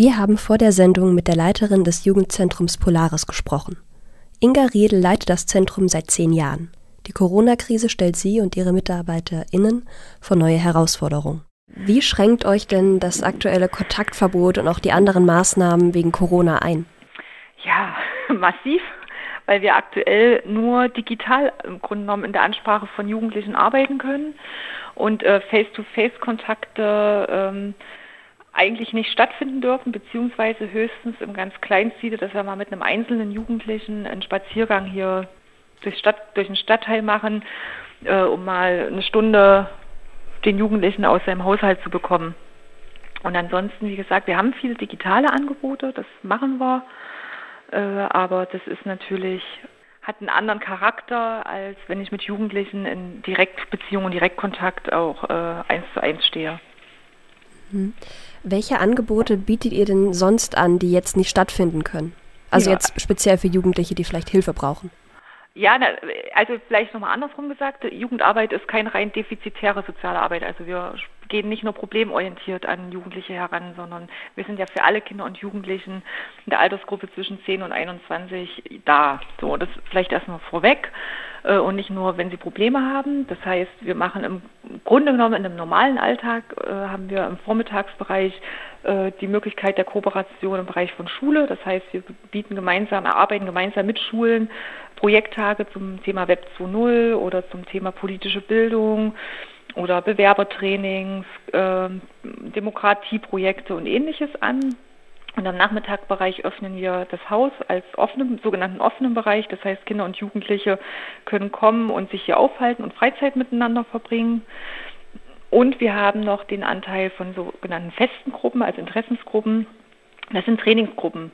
Wir haben vor der Sendung mit der Leiterin des Jugendzentrums Polaris gesprochen. Inga Riedel leitet das Zentrum seit zehn Jahren. Die Corona-Krise stellt sie und ihre MitarbeiterInnen vor neue Herausforderungen. Wie schränkt euch denn das aktuelle Kontaktverbot und auch die anderen Maßnahmen wegen Corona ein? Ja, massiv, weil wir aktuell nur digital im Grunde genommen in der Ansprache von Jugendlichen arbeiten können und äh, Face-to-Face-Kontakte ähm, eigentlich nicht stattfinden dürfen, beziehungsweise höchstens im ganz kleinen Stile, dass wir mal mit einem einzelnen Jugendlichen einen Spaziergang hier durch, Stadt, durch den Stadtteil machen, äh, um mal eine Stunde den Jugendlichen aus seinem Haushalt zu bekommen. Und ansonsten, wie gesagt, wir haben viele digitale Angebote, das machen wir, äh, aber das ist natürlich hat einen anderen Charakter, als wenn ich mit Jugendlichen in Direktbeziehung und Direktkontakt auch äh, eins zu eins stehe. Mhm. Welche Angebote bietet ihr denn sonst an, die jetzt nicht stattfinden können? Also ja. jetzt speziell für Jugendliche, die vielleicht Hilfe brauchen. Ja, also vielleicht nochmal andersrum gesagt, Jugendarbeit ist keine rein defizitäre soziale Arbeit. Also wir gehen nicht nur problemorientiert an Jugendliche heran, sondern wir sind ja für alle Kinder und Jugendlichen in der Altersgruppe zwischen 10 und 21 da. So, das vielleicht erstmal vorweg äh, und nicht nur, wenn sie Probleme haben. Das heißt, wir machen im Grunde genommen in einem normalen Alltag äh, haben wir im Vormittagsbereich äh, die Möglichkeit der Kooperation im Bereich von Schule. Das heißt, wir bieten gemeinsam, erarbeiten gemeinsam mit Schulen Projekttage zum Thema Web 2.0 oder zum Thema politische Bildung oder Bewerbertrainings, äh, Demokratieprojekte und ähnliches an. Und am Nachmittagbereich öffnen wir das Haus als offenen, sogenannten offenen Bereich. Das heißt, Kinder und Jugendliche können kommen und sich hier aufhalten und Freizeit miteinander verbringen. Und wir haben noch den Anteil von sogenannten festen Gruppen, als Interessensgruppen. Das sind Trainingsgruppen.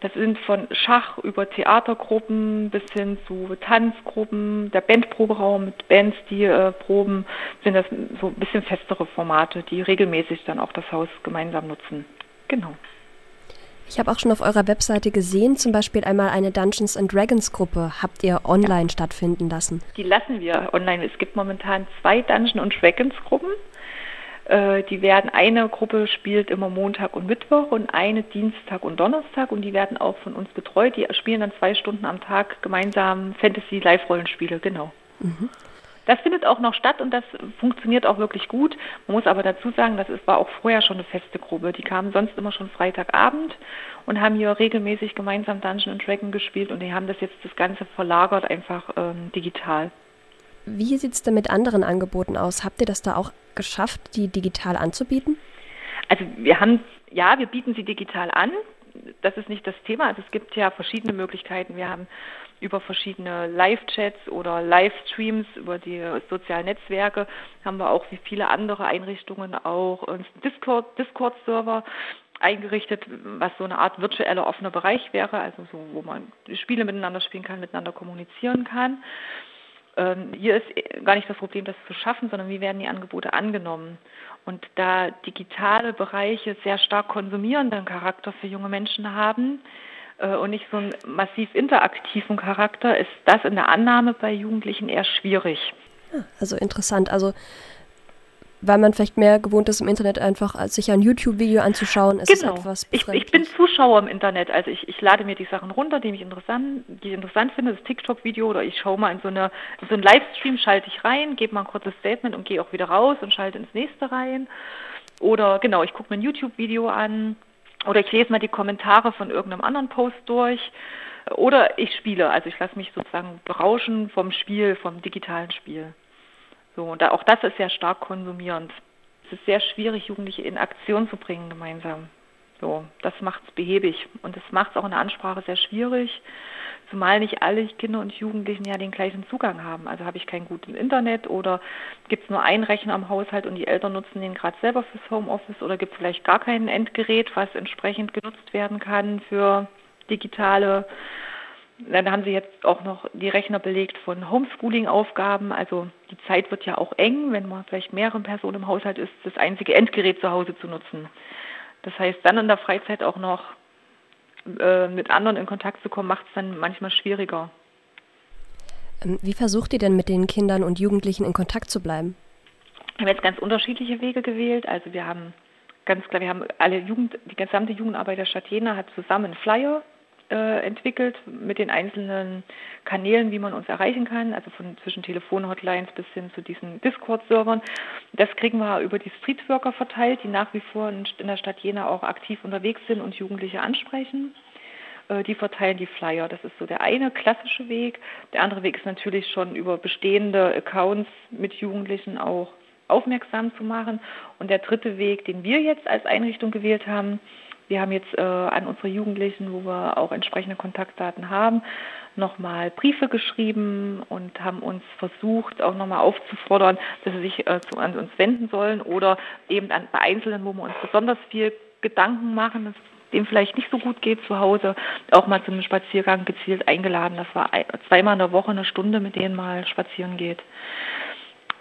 Das sind von Schach über Theatergruppen bis hin zu Tanzgruppen, der Bandproberaum mit Bands, die äh, proben, sind das so ein bisschen festere Formate, die regelmäßig dann auch das Haus gemeinsam nutzen. Genau. Ich habe auch schon auf eurer Webseite gesehen, zum Beispiel einmal eine Dungeons and Dragons Gruppe habt ihr online ja. stattfinden lassen. Die lassen wir online. Es gibt momentan zwei Dungeons and Dragons Gruppen. Äh, die werden, eine Gruppe spielt immer Montag und Mittwoch und eine Dienstag und Donnerstag und die werden auch von uns betreut. Die spielen dann zwei Stunden am Tag gemeinsam Fantasy-Live-Rollenspiele, genau. Mhm. Das findet auch noch statt und das funktioniert auch wirklich gut. Man muss aber dazu sagen, das ist, war auch vorher schon eine feste Gruppe. Die kamen sonst immer schon Freitagabend und haben hier regelmäßig gemeinsam Dungeon Dragon gespielt und die haben das jetzt das Ganze verlagert einfach ähm, digital. Wie sieht es denn mit anderen Angeboten aus? Habt ihr das da auch geschafft, die digital anzubieten? Also wir haben, ja, wir bieten sie digital an. Das ist nicht das Thema. Also es gibt ja verschiedene Möglichkeiten. Wir haben über verschiedene Live-Chats oder Livestreams über die sozialen Netzwerke haben wir auch wie viele andere Einrichtungen auch einen Discord, Discord-Server eingerichtet, was so eine Art virtueller offener Bereich wäre, also so, wo man Spiele miteinander spielen kann, miteinander kommunizieren kann. Ähm, hier ist gar nicht das Problem, das zu schaffen, sondern wie werden die Angebote angenommen. Und da digitale Bereiche sehr stark konsumierenden Charakter für junge Menschen haben, äh, und nicht so einen massiv interaktiven Charakter, ist das in der Annahme bei Jugendlichen eher schwierig. Ah, also interessant. Also weil man vielleicht mehr gewohnt ist im Internet einfach, als sich ein YouTube-Video anzuschauen, ist genau. etwas ich, ich bin Zuschauer im Internet, also ich, ich lade mir die Sachen runter, die mich interessant, die ich interessant finde, das TikTok-Video oder ich schaue mal in so eine in so einen Livestream, schalte ich rein, gebe mal ein kurzes Statement und gehe auch wieder raus und schalte ins nächste rein. Oder genau, ich gucke mir ein YouTube-Video an, oder ich lese mal die Kommentare von irgendeinem anderen Post durch. Oder ich spiele, also ich lasse mich sozusagen berauschen vom Spiel, vom digitalen Spiel. So, und auch das ist sehr stark konsumierend. Es ist sehr schwierig, Jugendliche in Aktion zu bringen gemeinsam. So, das macht es behäbig und das macht es auch in der Ansprache sehr schwierig, zumal nicht alle Kinder und Jugendlichen ja den gleichen Zugang haben. Also habe ich kein gutes Internet oder gibt es nur einen Rechner am Haushalt und die Eltern nutzen den gerade selber fürs Homeoffice oder gibt es vielleicht gar kein Endgerät, was entsprechend genutzt werden kann für digitale dann haben sie jetzt auch noch die Rechner belegt von Homeschooling-Aufgaben. Also die Zeit wird ja auch eng, wenn man vielleicht mehrere Personen im Haushalt ist, das einzige Endgerät zu Hause zu nutzen. Das heißt, dann in der Freizeit auch noch äh, mit anderen in Kontakt zu kommen, macht es dann manchmal schwieriger. Ähm, wie versucht ihr denn mit den Kindern und Jugendlichen in Kontakt zu bleiben? Wir haben jetzt ganz unterschiedliche Wege gewählt. Also wir haben ganz klar, wir haben alle Jugend, die gesamte Jugendarbeit der Stadt Jena hat zusammen Flyer äh, entwickelt mit den einzelnen Kanälen, wie man uns erreichen kann, also von zwischen Telefonhotlines bis hin zu diesen Discord-Servern. Das kriegen wir über die Streetworker verteilt, die nach wie vor in der Stadt Jena auch aktiv unterwegs sind und Jugendliche ansprechen. Äh, die verteilen die Flyer. Das ist so der eine klassische Weg. Der andere Weg ist natürlich schon über bestehende Accounts mit Jugendlichen auch aufmerksam zu machen. Und der dritte Weg, den wir jetzt als Einrichtung gewählt haben, wir haben jetzt äh, an unsere Jugendlichen, wo wir auch entsprechende Kontaktdaten haben, nochmal Briefe geschrieben und haben uns versucht, auch nochmal aufzufordern, dass sie sich äh, zu, an uns wenden sollen oder eben an, bei Einzelnen, wo wir uns besonders viel Gedanken machen, dass dem vielleicht nicht so gut geht zu Hause, auch mal zu einem Spaziergang gezielt eingeladen, dass wir zweimal in der Woche eine Stunde mit denen mal spazieren geht.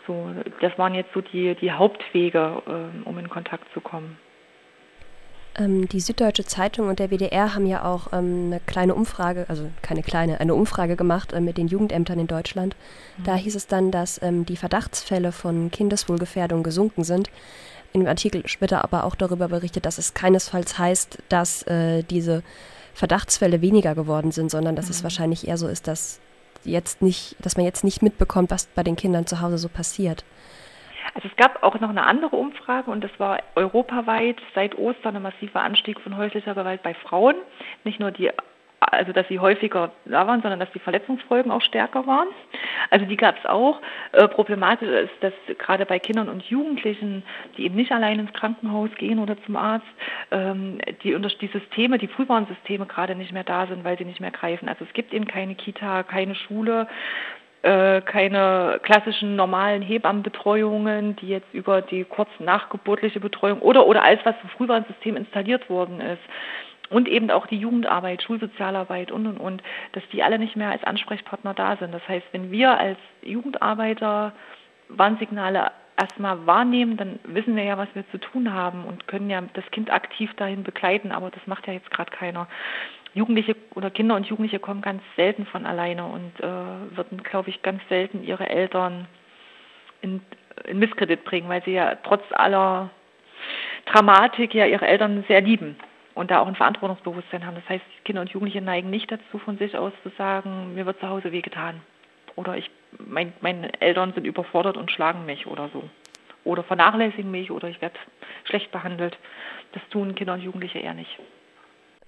So, das waren jetzt so die, die Hauptwege, äh, um in Kontakt zu kommen. Ähm, die Süddeutsche Zeitung und der WDR haben ja auch ähm, eine kleine Umfrage, also keine kleine, eine Umfrage gemacht äh, mit den Jugendämtern in Deutschland. Mhm. Da hieß es dann, dass ähm, die Verdachtsfälle von Kindeswohlgefährdung gesunken sind. In dem Artikel wird aber auch darüber berichtet, dass es keinesfalls heißt, dass äh, diese Verdachtsfälle weniger geworden sind, sondern dass mhm. es wahrscheinlich eher so ist, dass jetzt nicht, dass man jetzt nicht mitbekommt, was bei den Kindern zu Hause so passiert. Also es gab auch noch eine andere Umfrage und das war europaweit seit Ostern ein massiver Anstieg von häuslicher Gewalt bei Frauen. Nicht nur die also dass sie häufiger da waren, sondern dass die Verletzungsfolgen auch stärker waren. Also die gab es auch. Äh, problematisch ist, dass gerade bei Kindern und Jugendlichen, die eben nicht allein ins Krankenhaus gehen oder zum Arzt, ähm, die, Systeme, die Frühwarnsysteme gerade nicht mehr da sind, weil sie nicht mehr greifen. Also es gibt eben keine Kita, keine Schule, äh, keine klassischen normalen Hebammenbetreuungen, die jetzt über die kurz nachgeburtliche Betreuung oder oder alles, was im Frühwarnsystem installiert worden ist, und eben auch die Jugendarbeit, Schulsozialarbeit und und und, dass die alle nicht mehr als Ansprechpartner da sind. Das heißt, wenn wir als Jugendarbeiter Warnsignale erstmal wahrnehmen, dann wissen wir ja, was wir zu tun haben und können ja das Kind aktiv dahin begleiten, aber das macht ja jetzt gerade keiner. Jugendliche oder Kinder und Jugendliche kommen ganz selten von alleine und äh, würden, glaube ich, ganz selten ihre Eltern in, in Misskredit bringen, weil sie ja trotz aller Dramatik ja ihre Eltern sehr lieben und da auch ein Verantwortungsbewusstsein haben. Das heißt, Kinder und Jugendliche neigen nicht dazu, von sich aus zu sagen, mir wird zu Hause wehgetan. Oder ich, mein, meine Eltern sind überfordert und schlagen mich oder so. Oder vernachlässigen mich oder ich werde schlecht behandelt. Das tun Kinder und Jugendliche eher nicht.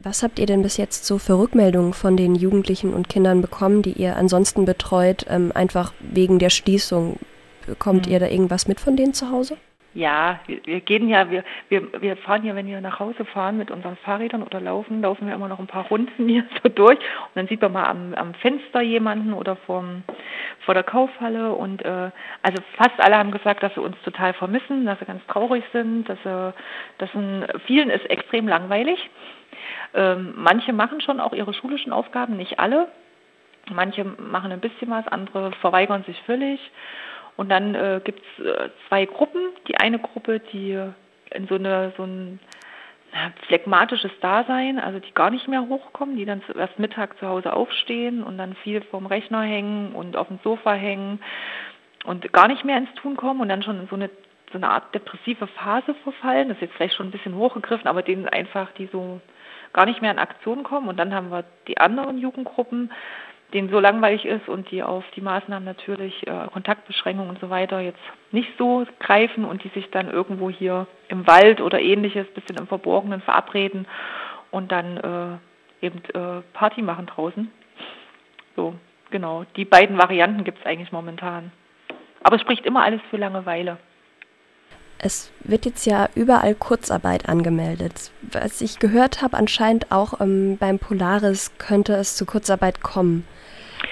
Was habt ihr denn bis jetzt so für Rückmeldungen von den Jugendlichen und Kindern bekommen, die ihr ansonsten betreut, ähm, einfach wegen der Schließung? Bekommt mhm. ihr da irgendwas mit von denen zu Hause? Ja, wir, wir gehen ja, wir, wir, wir fahren ja, wenn wir nach Hause fahren mit unseren Fahrrädern oder laufen, laufen wir immer noch ein paar Runden hier so durch und dann sieht man mal am, am Fenster jemanden oder vorm, vor der Kaufhalle und äh, also fast alle haben gesagt, dass sie uns total vermissen, dass sie ganz traurig sind, dass sie, dass ein, vielen ist extrem langweilig. Ähm, manche machen schon auch ihre schulischen Aufgaben, nicht alle. Manche machen ein bisschen was, andere verweigern sich völlig. Und dann äh, gibt es äh, zwei Gruppen. Die eine Gruppe, die in so eine so ein phlegmatisches Dasein, also die gar nicht mehr hochkommen, die dann erst Mittag zu Hause aufstehen und dann viel vorm Rechner hängen und auf dem Sofa hängen und gar nicht mehr ins Tun kommen und dann schon in so eine so eine Art depressive Phase verfallen. Das ist jetzt vielleicht schon ein bisschen hochgegriffen, aber denen einfach, die so gar nicht mehr in Aktion kommen. Und dann haben wir die anderen Jugendgruppen, denen so langweilig ist und die auf die Maßnahmen natürlich äh, Kontaktbeschränkungen und so weiter jetzt nicht so greifen und die sich dann irgendwo hier im Wald oder ähnliches bisschen im Verborgenen verabreden und dann äh, eben äh, Party machen draußen. So, genau. Die beiden Varianten gibt es eigentlich momentan. Aber es spricht immer alles für Langeweile. Es wird jetzt ja überall Kurzarbeit angemeldet. Was ich gehört habe, anscheinend auch ähm, beim Polaris könnte es zu Kurzarbeit kommen.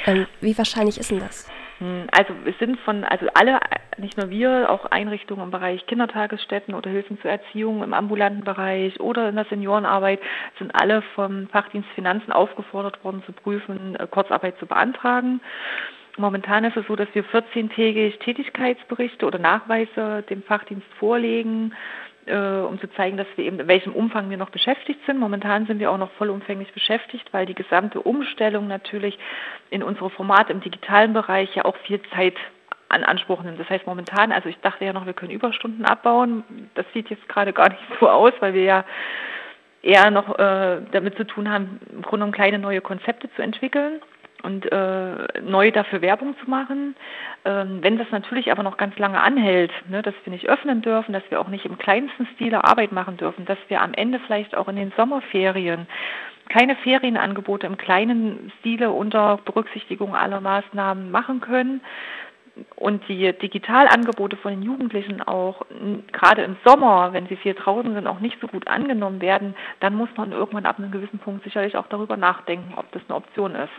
Ähm, wie wahrscheinlich ist denn das? Hm, also wir sind von, also alle, nicht nur wir, auch Einrichtungen im Bereich Kindertagesstätten oder Hilfen zur Erziehung im ambulanten Bereich oder in der Seniorenarbeit, sind alle vom Fachdienst Finanzen aufgefordert worden zu prüfen, äh, Kurzarbeit zu beantragen. Momentan ist es so, dass wir 14-tägig Tätigkeitsberichte oder Nachweise dem Fachdienst vorlegen äh, um zu zeigen, dass wir eben in welchem Umfang wir noch beschäftigt sind. Momentan sind wir auch noch vollumfänglich beschäftigt, weil die gesamte Umstellung natürlich in unsere Formate im digitalen Bereich ja auch viel Zeit an Anspruch nimmt. Das heißt momentan, also ich dachte ja noch, wir können Überstunden abbauen. Das sieht jetzt gerade gar nicht so aus, weil wir ja eher noch äh, damit zu tun haben, im Grunde genommen kleine neue Konzepte zu entwickeln und äh, neu dafür Werbung zu machen. Ähm, wenn das natürlich aber noch ganz lange anhält, ne, dass wir nicht öffnen dürfen, dass wir auch nicht im kleinsten Stile Arbeit machen dürfen, dass wir am Ende vielleicht auch in den Sommerferien keine Ferienangebote im kleinen Stile unter Berücksichtigung aller Maßnahmen machen können, und die Digitalangebote von den Jugendlichen auch gerade im Sommer, wenn sie viel draußen sind, auch nicht so gut angenommen werden, dann muss man irgendwann ab einem gewissen Punkt sicherlich auch darüber nachdenken, ob das eine Option ist.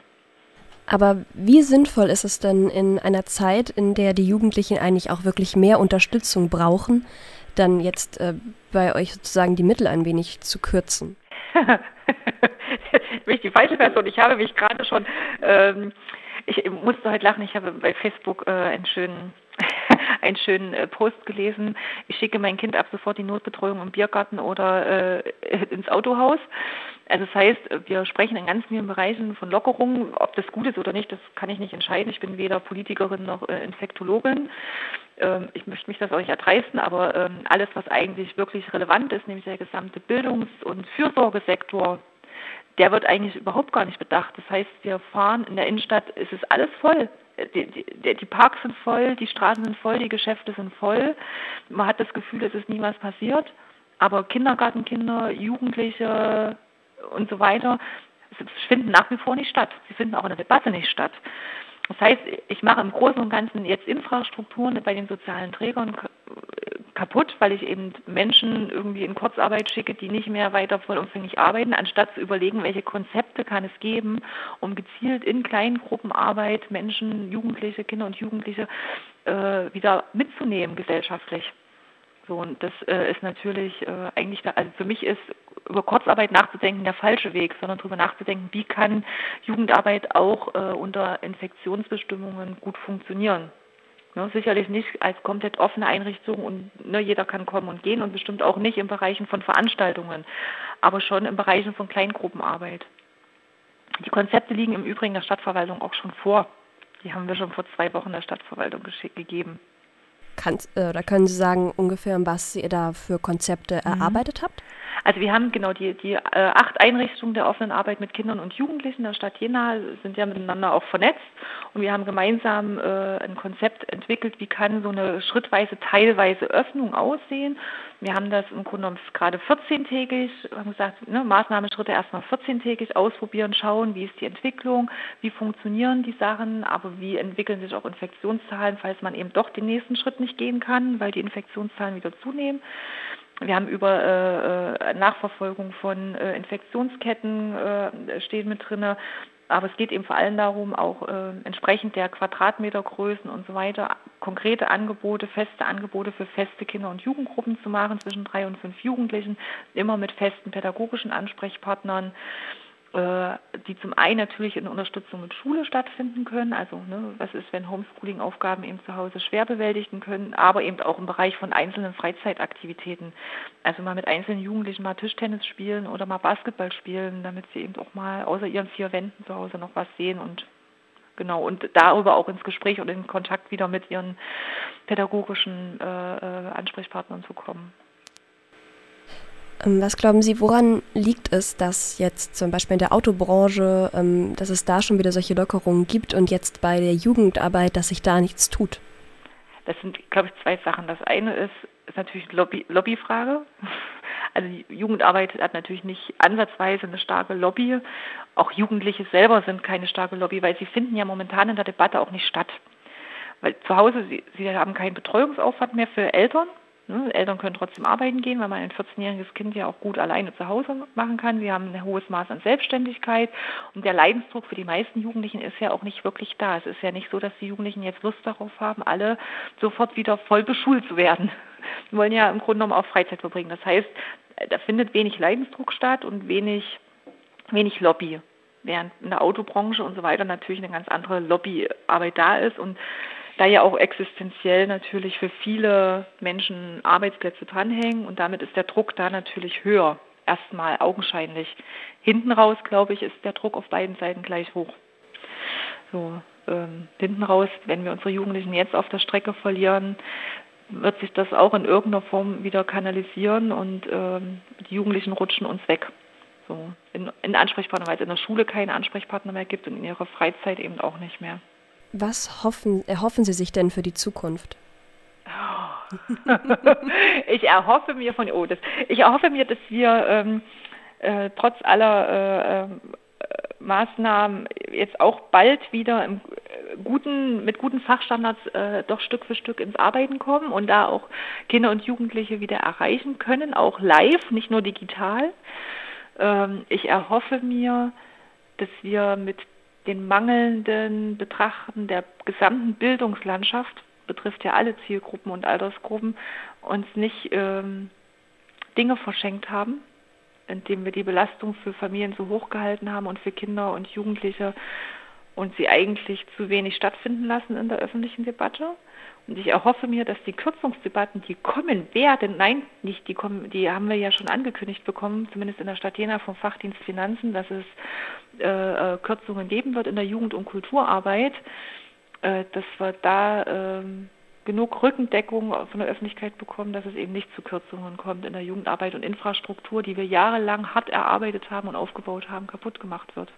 Aber wie sinnvoll ist es denn in einer Zeit, in der die Jugendlichen eigentlich auch wirklich mehr Unterstützung brauchen, dann jetzt äh, bei euch sozusagen die Mittel ein wenig zu kürzen? bin ich die falsche Person. Ich habe mich gerade schon, ähm, ich musste heute lachen, ich habe bei Facebook äh, einen schönen einen schönen äh, Post gelesen. Ich schicke mein Kind ab sofort die Notbetreuung im Biergarten oder äh, ins Autohaus. Also das heißt, wir sprechen in ganz vielen Bereichen von Lockerungen. Ob das gut ist oder nicht, das kann ich nicht entscheiden. Ich bin weder Politikerin noch äh, Infektologin. Ähm, ich möchte mich das auch nicht erdreisten, aber ähm, alles, was eigentlich wirklich relevant ist, nämlich der gesamte Bildungs- und Fürsorgesektor, der wird eigentlich überhaupt gar nicht bedacht. Das heißt, wir fahren in der Innenstadt, es ist alles voll. Die, die, Parks sind voll, die Straßen sind voll, die Geschäfte sind voll. Man hat das Gefühl, es ist nie was passiert. Aber Kindergartenkinder, Jugendliche, und so weiter, finden nach wie vor nicht statt. Sie finden auch in der Debatte nicht statt. Das heißt, ich mache im Großen und Ganzen jetzt Infrastrukturen bei den sozialen Trägern kaputt, weil ich eben Menschen irgendwie in Kurzarbeit schicke, die nicht mehr weiter vollumfänglich arbeiten, anstatt zu überlegen, welche Konzepte kann es geben, um gezielt in kleinen Gruppenarbeit Menschen, Jugendliche, Kinder und Jugendliche äh, wieder mitzunehmen gesellschaftlich. So, und das äh, ist natürlich äh, eigentlich, da, also für mich ist über Kurzarbeit nachzudenken der falsche Weg, sondern darüber nachzudenken, wie kann Jugendarbeit auch äh, unter Infektionsbestimmungen gut funktionieren. Ne, sicherlich nicht als komplett offene Einrichtung und ne, jeder kann kommen und gehen und bestimmt auch nicht in Bereichen von Veranstaltungen, aber schon in Bereichen von Kleingruppenarbeit. Die Konzepte liegen im Übrigen der Stadtverwaltung auch schon vor. Die haben wir schon vor zwei Wochen der Stadtverwaltung gegeben. Kannst, äh, oder können Sie sagen ungefähr, was ihr da für Konzepte mhm. erarbeitet habt? Also wir haben genau die, die äh, acht Einrichtungen der offenen Arbeit mit Kindern und Jugendlichen der Stadt Jena sind ja miteinander auch vernetzt und wir haben gemeinsam äh, ein Konzept entwickelt, wie kann so eine schrittweise, teilweise Öffnung aussehen. Wir haben das im Grunde genommen gerade 14-tägig, haben gesagt, ne, Maßnahmenschritte erstmal 14-tägig ausprobieren, schauen, wie ist die Entwicklung, wie funktionieren die Sachen, aber wie entwickeln sich auch Infektionszahlen, falls man eben doch den nächsten Schritt nicht gehen kann, weil die Infektionszahlen wieder zunehmen. Wir haben über äh, äh, Nachverfolgung von äh, Infektionsketten äh, stehen mit drinne. Aber es geht eben vor allem darum, auch äh, entsprechend der Quadratmetergrößen und so weiter konkrete Angebote, feste Angebote für feste Kinder- und Jugendgruppen zu machen zwischen drei und fünf Jugendlichen, immer mit festen pädagogischen Ansprechpartnern. Äh, die zum einen natürlich in Unterstützung mit Schule stattfinden können, also ne, was ist, wenn Homeschooling-Aufgaben eben zu Hause schwer bewältigen können, aber eben auch im Bereich von einzelnen Freizeitaktivitäten, also mal mit einzelnen Jugendlichen mal Tischtennis spielen oder mal Basketball spielen, damit sie eben auch mal außer ihren vier Wänden zu Hause noch was sehen und genau und darüber auch ins Gespräch und in Kontakt wieder mit ihren pädagogischen äh, äh Ansprechpartnern zu kommen. Ähm, was glauben Sie, woran liegt es, dass jetzt zum Beispiel in der Autobranche, ähm, dass es da schon wieder solche Lockerungen gibt und jetzt bei der Jugendarbeit, dass sich da nichts tut? Das sind, glaube ich, zwei Sachen. Das eine ist, ist natürlich Lobby, Lobbyfrage. Also Jugendarbeit hat natürlich nicht ansatzweise eine starke Lobby. Auch Jugendliche selber sind keine starke Lobby, weil sie finden ja momentan in der Debatte auch nicht statt. Weil zu Hause, sie, sie haben keinen Betreuungsaufwand mehr für Eltern. Ne? Eltern können trotzdem arbeiten gehen, weil man ein 14-jähriges Kind ja auch gut alleine zu Hause machen kann. Sie haben ein hohes Maß an Selbstständigkeit und der Leidensdruck für die meisten Jugendlichen ist ja auch nicht wirklich da. Es ist ja nicht so, dass die Jugendlichen jetzt Lust darauf haben, alle sofort wieder voll beschult zu werden. Sie wollen ja im Grunde genommen auch Freizeit verbringen. Das heißt, da findet wenig Leidensdruck statt und wenig, wenig Lobby während in der Autobranche und so weiter natürlich eine ganz andere Lobbyarbeit da ist und da ja auch existenziell natürlich für viele Menschen Arbeitsplätze dranhängen und damit ist der Druck da natürlich höher. Erstmal augenscheinlich. Hinten raus, glaube ich, ist der Druck auf beiden Seiten gleich hoch. So. ähm, hinten raus, wenn wir unsere Jugendlichen jetzt auf der Strecke verlieren, wird sich das auch in irgendeiner Form wieder kanalisieren und ähm, die Jugendlichen rutschen uns weg. So in, in Ansprechpartner, weil es in der Schule keinen Ansprechpartner mehr gibt und in ihrer Freizeit eben auch nicht mehr. Was hoffen, erhoffen Sie sich denn für die Zukunft? ich erhoffe mir von oh, das, ich erhoffe mir, dass wir ähm, äh, trotz aller äh, ähm, Maßnahmen jetzt auch bald wieder im äh, guten, mit guten Fachstandards äh, doch Stück für Stück ins Arbeiten kommen und da auch Kinder und Jugendliche wieder erreichen können, auch live, nicht nur digital. Ähm, ich erhoffe mir, dass wir mit den mangelnden Betrachten der gesamten Bildungslandschaft, betrifft ja alle Zielgruppen und Altersgruppen, uns nicht ähm, Dinge verschenkt haben, indem wir die Belastung für Familien so hoch gehalten haben und für Kinder und Jugendliche und sie eigentlich zu wenig stattfinden lassen in der öffentlichen Debatte. Und ich erhoffe mir, dass die Kürzungsdebatten, die kommen werden, nein, nicht die kommen, die haben wir ja schon angekündigt bekommen, zumindest in der Stadt Jena vom Fachdienst Finanzen, dass es äh, äh Kürzungen geben wird in der Jugend- und Kulturarbeit, äh, dass wir da äh, genug Rückendeckung von der Öffentlichkeit bekommen, dass es eben nicht zu Kürzungen kommt in der Jugendarbeit und Infrastruktur, die wir jahrelang hart erarbeitet haben und aufgebaut haben, kaputt gemacht wird.